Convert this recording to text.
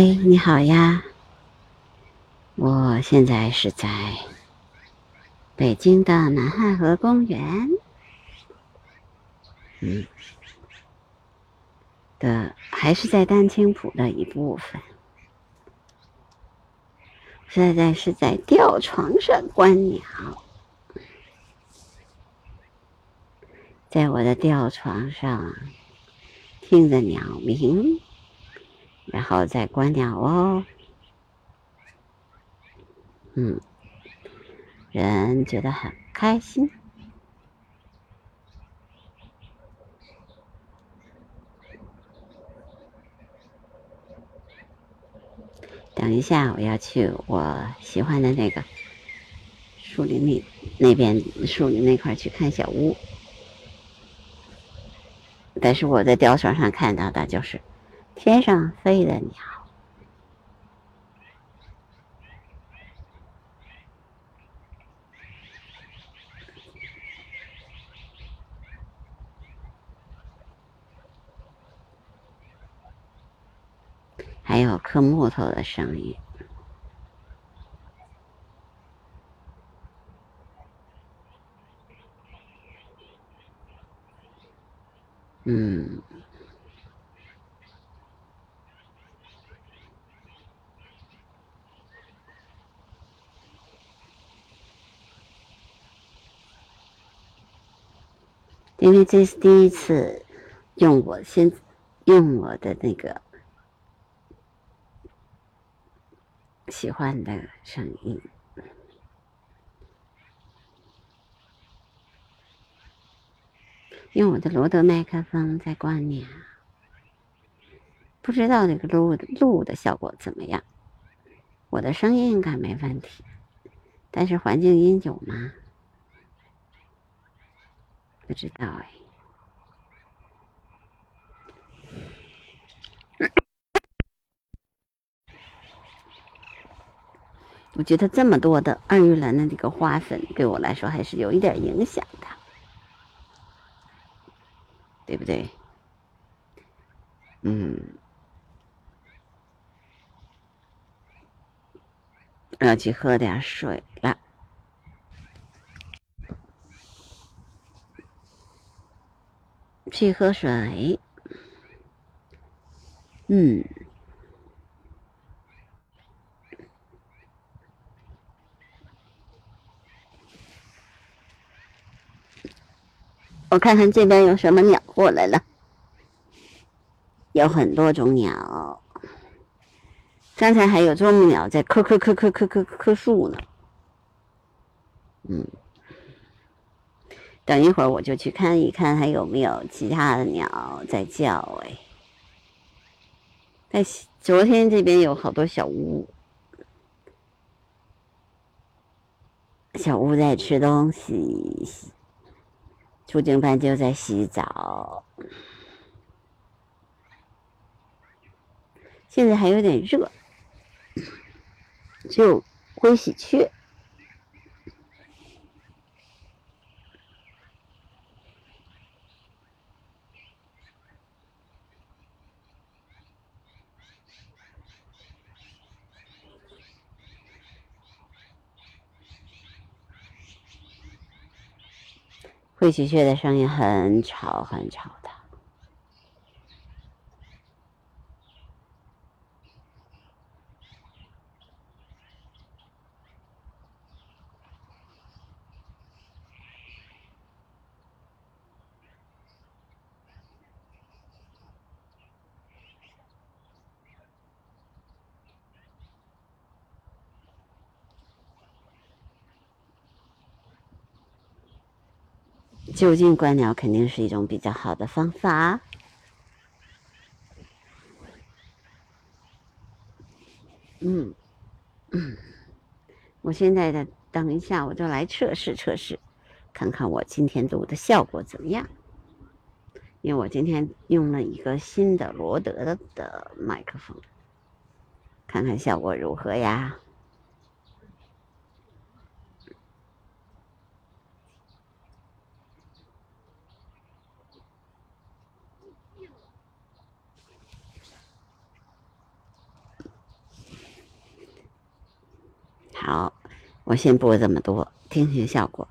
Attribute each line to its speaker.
Speaker 1: 喂，你好呀，我现在是在北京的南汉河公园，嗯，的还是在丹青浦的一部分。现在是在吊床上观鸟，在我的吊床上听着鸟鸣，然后再关掉哦。嗯，人觉得很开心。等一下，我要去我喜欢的那个树林里那边树林那块去看小屋。但是我在吊床上看到的就是天上飞的鸟，还有刻木头的声音。嗯，因为这是第一次用我先用我的那个喜欢的声音。用我的罗德麦克风在观鸟，不知道这个录录的效果怎么样。我的声音应该没问题，但是环境音有吗？不知道哎。我觉得这么多的二月兰的这个花粉，对我来说还是有一点影响的。对不对？嗯，我要去喝点水了。去喝水。嗯。我看看这边有什么鸟过来了，有很多种鸟。刚才还有啄木鸟在磕磕磕磕磕磕磕树呢。嗯，等一会儿我就去看一看还有没有其他的鸟在叫。哎，在昨天这边有好多小屋，小屋在吃东西。出警班就在洗澡，现在还有点热，就灰喜鹊。会喜鹊的声音很吵，很吵的。就近观鸟肯定是一种比较好的方法。嗯，嗯，我现在的等一下我就来测试测试，看看我今天录的效果怎么样。因为我今天用了一个新的罗德的麦克风，看看效果如何呀？好，我先播这么多，听听效果。